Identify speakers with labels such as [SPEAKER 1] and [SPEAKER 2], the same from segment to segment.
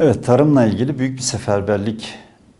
[SPEAKER 1] Evet, tarımla ilgili büyük bir seferberlik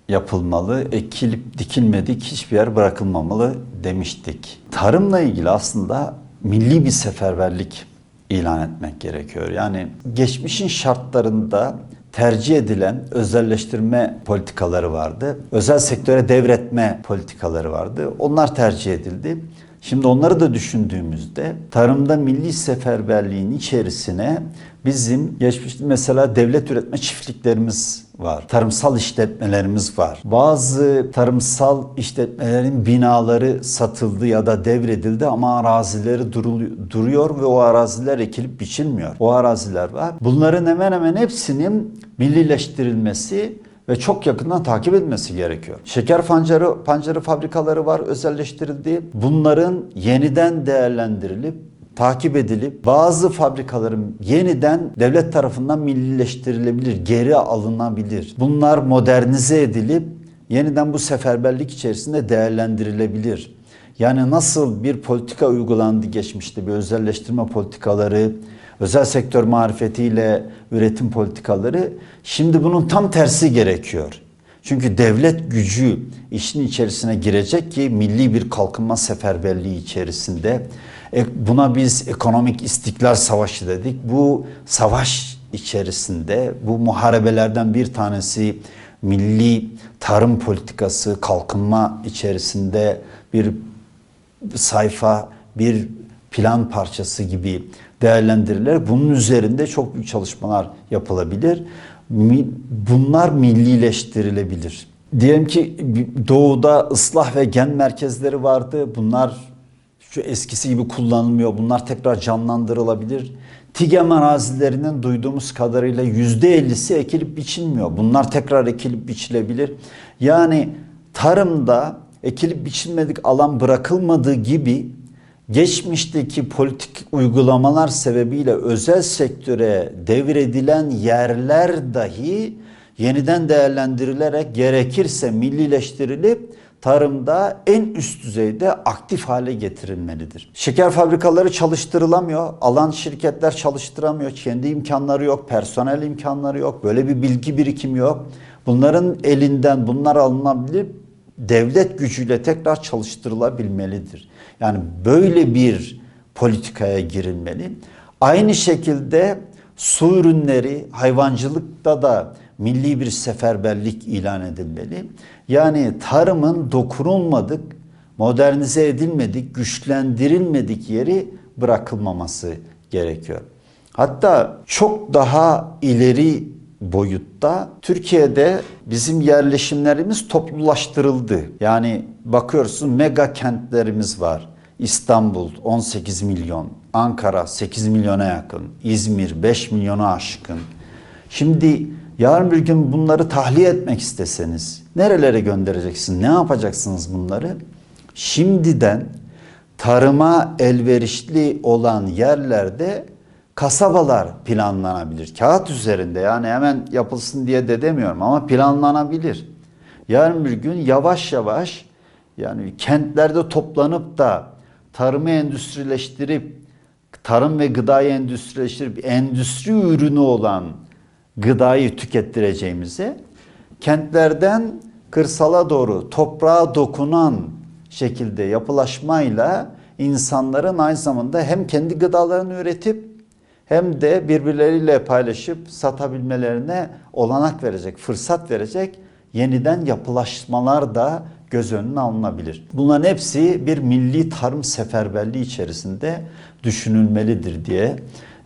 [SPEAKER 1] yapılmalı. Ekilip dikilmedik hiçbir yer bırakılmamalı demiştik. Tarımla ilgili aslında milli bir seferberlik ilan etmek gerekiyor. Yani geçmişin şartlarında tercih edilen özelleştirme politikaları vardı. Özel sektöre devretme politikaları vardı. Onlar tercih edildi. Şimdi onları da düşündüğümüzde tarımda milli seferberliğin içerisine bizim geçmişte mesela devlet üretme çiftliklerimiz var. Tarımsal işletmelerimiz var. Bazı tarımsal işletmelerin binaları satıldı ya da devredildi ama arazileri duruyor ve o araziler ekilip biçilmiyor. O araziler var. Bunların hemen hemen hepsinin millileştirilmesi ve çok yakından takip edilmesi gerekiyor. Şeker pancarı, pancarı fabrikaları var özelleştirildi. Bunların yeniden değerlendirilip takip edilip bazı fabrikaların yeniden devlet tarafından millileştirilebilir, geri alınabilir. Bunlar modernize edilip yeniden bu seferberlik içerisinde değerlendirilebilir. Yani nasıl bir politika uygulandı geçmişte bir özelleştirme politikaları, özel sektör marifetiyle üretim politikaları şimdi bunun tam tersi gerekiyor. Çünkü devlet gücü işin içerisine girecek ki milli bir kalkınma seferberliği içerisinde E, buna biz ekonomik istiklal savaşı dedik. Bu savaş içerisinde bu muharebelerden bir tanesi milli tarım politikası kalkınma içerisinde bir sayfa, bir plan parçası gibi değerlendirilir. Bunun üzerinde çok büyük çalışmalar yapılabilir. Bunlar millileştirilebilir. Diyelim ki doğuda ıslah ve gen merkezleri vardı. Bunlar şu eskisi gibi kullanılmıyor. Bunlar tekrar canlandırılabilir. TİGEM arazilerinin duyduğumuz kadarıyla %50'si ekilip biçilmiyor. Bunlar tekrar ekilip biçilebilir. Yani tarımda ekilip biçilmedik alan bırakılmadığı gibi geçmişteki politik uygulamalar sebebiyle özel sektöre devredilen yerler dahi yeniden değerlendirilerek gerekirse millileştirilip tarımda en üst düzeyde aktif hale getirilmelidir. Şeker fabrikaları çalıştırılamıyor. Alan şirketler çalıştıramıyor. Kendi imkanları yok, personel imkanları yok. Böyle bir bilgi birikimi yok. Bunların elinden bunlar alınabilir devlet gücüyle tekrar çalıştırılabilmelidir. Yani böyle bir politikaya girilmeli. Aynı şekilde su ürünleri, hayvancılıkta da milli bir seferberlik ilan edilmeli. Yani tarımın dokunulmadık, modernize edilmedik, güçlendirilmedik yeri bırakılmaması gerekiyor. Hatta çok daha ileri boyutta Türkiye'de bizim yerleşimlerimiz toplulaştırıldı. Yani bakıyorsun mega kentlerimiz var. İstanbul 18 milyon, Ankara 8 milyona yakın, İzmir 5 milyona aşkın. Şimdi yarın bir gün bunları tahliye etmek isteseniz nerelere göndereceksin? Ne yapacaksınız bunları? Şimdiden tarıma elverişli olan yerlerde kasabalar planlanabilir. Kağıt üzerinde yani hemen yapılsın diye de demiyorum ama planlanabilir. Yarın bir gün yavaş yavaş yani kentlerde toplanıp da tarımı endüstrileştirip tarım ve gıdayı endüstrileştirip endüstri ürünü olan gıdayı tükettireceğimize kentlerden kırsala doğru toprağa dokunan şekilde yapılaşmayla insanların aynı zamanda hem kendi gıdalarını üretip hem de birbirleriyle paylaşıp satabilmelerine olanak verecek, fırsat verecek yeniden yapılaşmalar da göz önüne alınabilir. Bunların hepsi bir milli tarım seferberliği içerisinde düşünülmelidir diye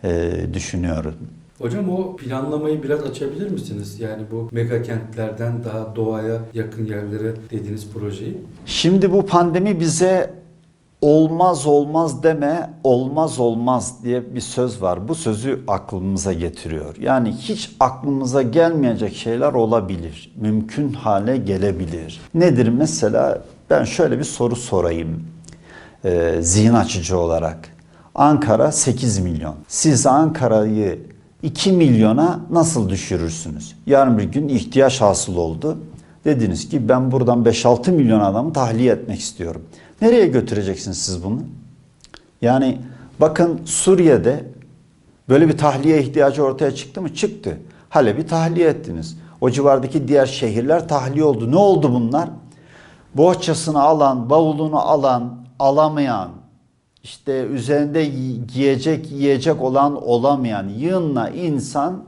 [SPEAKER 1] e, düşünüyorum.
[SPEAKER 2] Hocam o planlamayı biraz açabilir misiniz? Yani bu mega kentlerden daha doğaya yakın yerlere dediğiniz projeyi.
[SPEAKER 1] Şimdi bu pandemi bize olmaz olmaz deme olmaz olmaz diye bir söz var. Bu sözü aklımıza getiriyor. Yani hiç aklımıza gelmeyecek şeyler olabilir. Mümkün hale gelebilir. Nedir mesela? Ben şöyle bir soru sorayım. Ee, zihin açıcı olarak. Ankara 8 milyon. Siz Ankara'yı 2 milyona nasıl düşürürsünüz? Yarın bir gün ihtiyaç hasıl oldu. Dediniz ki ben buradan 5-6 milyon adamı tahliye etmek istiyorum. Nereye götüreceksiniz siz bunu? Yani bakın Suriye'de böyle bir tahliye ihtiyacı ortaya çıktı mı? Çıktı. Halep'i tahliye ettiniz. O civardaki diğer şehirler tahliye oldu. Ne oldu bunlar? Bohçasını alan, bavulunu alan, alamayan, işte üzerinde giyecek yiyecek olan olamayan yığınla insan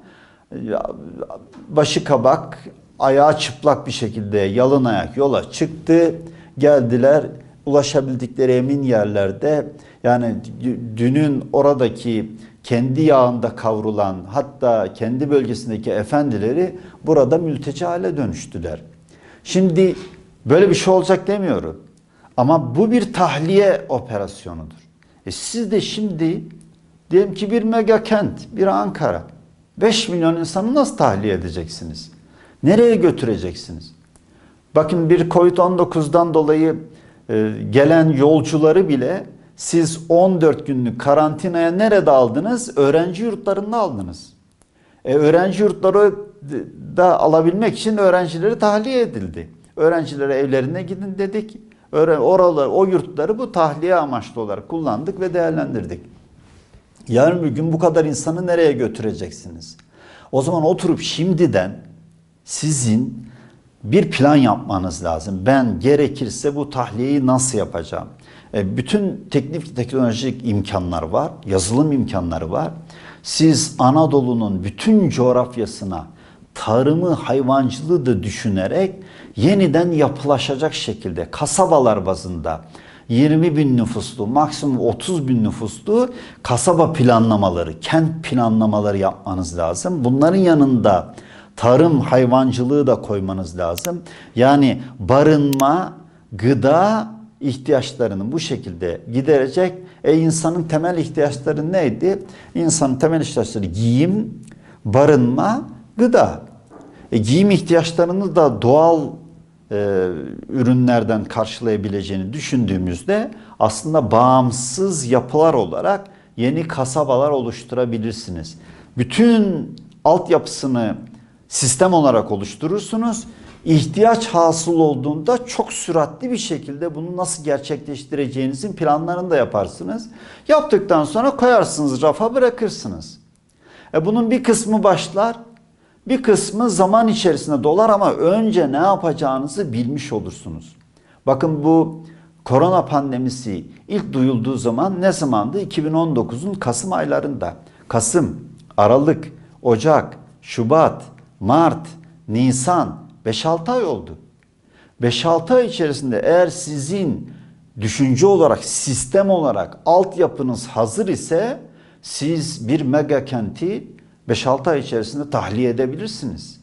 [SPEAKER 1] başı kabak, ayağı çıplak bir şekilde yalın ayak yola çıktı. Geldiler ulaşabildikleri emin yerlerde yani dü- dünün oradaki kendi yağında kavrulan hatta kendi bölgesindeki efendileri burada mülteci hale dönüştüler. Şimdi böyle bir şey olacak demiyorum. Ama bu bir tahliye operasyonudur. E siz de şimdi diyelim ki bir mega kent, bir Ankara. 5 milyon insanı nasıl tahliye edeceksiniz? Nereye götüreceksiniz? Bakın bir Covid-19'dan dolayı gelen yolcuları bile siz 14 günlük karantinaya nerede aldınız? Öğrenci yurtlarında aldınız. E, öğrenci yurtları da alabilmek için öğrencileri tahliye edildi. Öğrencilere evlerine gidin dedik. Öğren oraları, o yurtları bu tahliye amaçlı olarak kullandık ve değerlendirdik. Yarın bir gün bu kadar insanı nereye götüreceksiniz? O zaman oturup şimdiden sizin bir plan yapmanız lazım. Ben gerekirse bu tahliyeyi nasıl yapacağım? E, bütün teknik teknolojik imkanlar var, yazılım imkanları var. Siz Anadolu'nun bütün coğrafyasına tarımı, hayvancılığı da düşünerek yeniden yapılaşacak şekilde kasabalar bazında 20 bin nüfuslu, maksimum 30 bin nüfuslu kasaba planlamaları, kent planlamaları yapmanız lazım. Bunların yanında tarım, hayvancılığı da koymanız lazım. Yani barınma, gıda ihtiyaçlarını bu şekilde giderecek. E insanın temel ihtiyaçları neydi? İnsanın temel ihtiyaçları giyim, barınma, gıda. E, giyim ihtiyaçlarını da doğal e, ürünlerden karşılayabileceğini düşündüğümüzde aslında bağımsız yapılar olarak yeni kasabalar oluşturabilirsiniz. Bütün altyapısını sistem olarak oluşturursunuz. İhtiyaç hasıl olduğunda çok süratli bir şekilde bunu nasıl gerçekleştireceğinizin planlarını da yaparsınız. Yaptıktan sonra koyarsınız rafa bırakırsınız. E bunun bir kısmı başlar, bir kısmı zaman içerisinde dolar ama önce ne yapacağınızı bilmiş olursunuz. Bakın bu korona pandemisi ilk duyulduğu zaman ne zamandı? 2019'un Kasım aylarında. Kasım, Aralık, Ocak, Şubat, Mart, Nisan 5-6 ay oldu. 5-6 ay içerisinde eğer sizin düşünce olarak, sistem olarak altyapınız hazır ise siz bir mega kenti 5-6 ay içerisinde tahliye edebilirsiniz.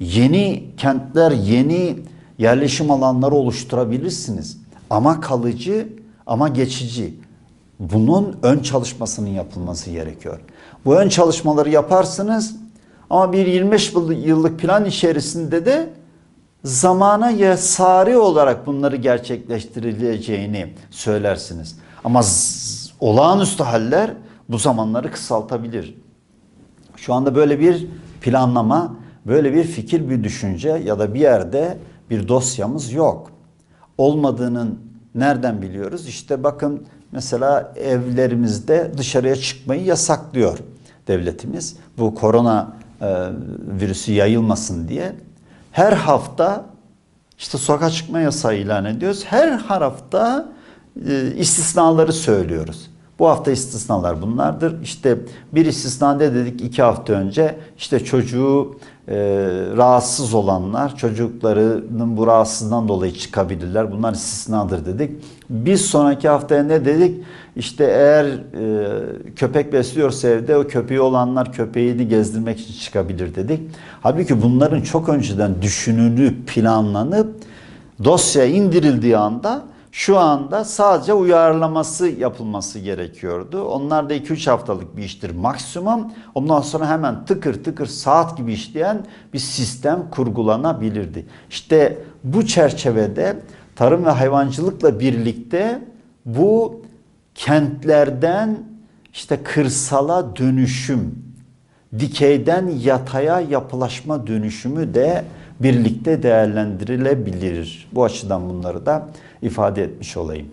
[SPEAKER 1] Yeni kentler, yeni yerleşim alanları oluşturabilirsiniz. Ama kalıcı ama geçici. Bunun ön çalışmasının yapılması gerekiyor. Bu ön çalışmaları yaparsınız ama bir 25 yıllık plan içerisinde de zamana yasari olarak bunları gerçekleştirileceğini söylersiniz. Ama olağanüstü haller bu zamanları kısaltabilir. Şu anda böyle bir planlama, böyle bir fikir, bir düşünce ya da bir yerde bir dosyamız yok. Olmadığının nereden biliyoruz? İşte bakın mesela evlerimizde dışarıya çıkmayı yasaklıyor devletimiz. Bu korona virüsü yayılmasın diye. Her hafta işte sokağa çıkma yasağı ilan ediyoruz. Her hafta e, istisnaları söylüyoruz. Bu hafta istisnalar bunlardır. İşte bir istisna ne dedik iki hafta önce? İşte çocuğu e, rahatsız olanlar, çocuklarının bu rahatsızlığından dolayı çıkabilirler. Bunlar istisnadır dedik. Bir sonraki haftaya ne dedik? İşte eğer e, köpek besliyorsa evde o köpeği olanlar köpeğini gezdirmek için çıkabilir dedik. Halbuki bunların çok önceden düşünülüp planlanıp dosya indirildiği anda şu anda sadece uyarlaması yapılması gerekiyordu. Onlar da 2-3 haftalık bir iştir maksimum. Ondan sonra hemen tıkır tıkır saat gibi işleyen bir sistem kurgulanabilirdi. İşte bu çerçevede tarım ve hayvancılıkla birlikte bu kentlerden işte kırsala dönüşüm, dikeyden yataya yapılaşma dönüşümü de birlikte değerlendirilebilir. Bu açıdan bunları da ifade etmiş olayım.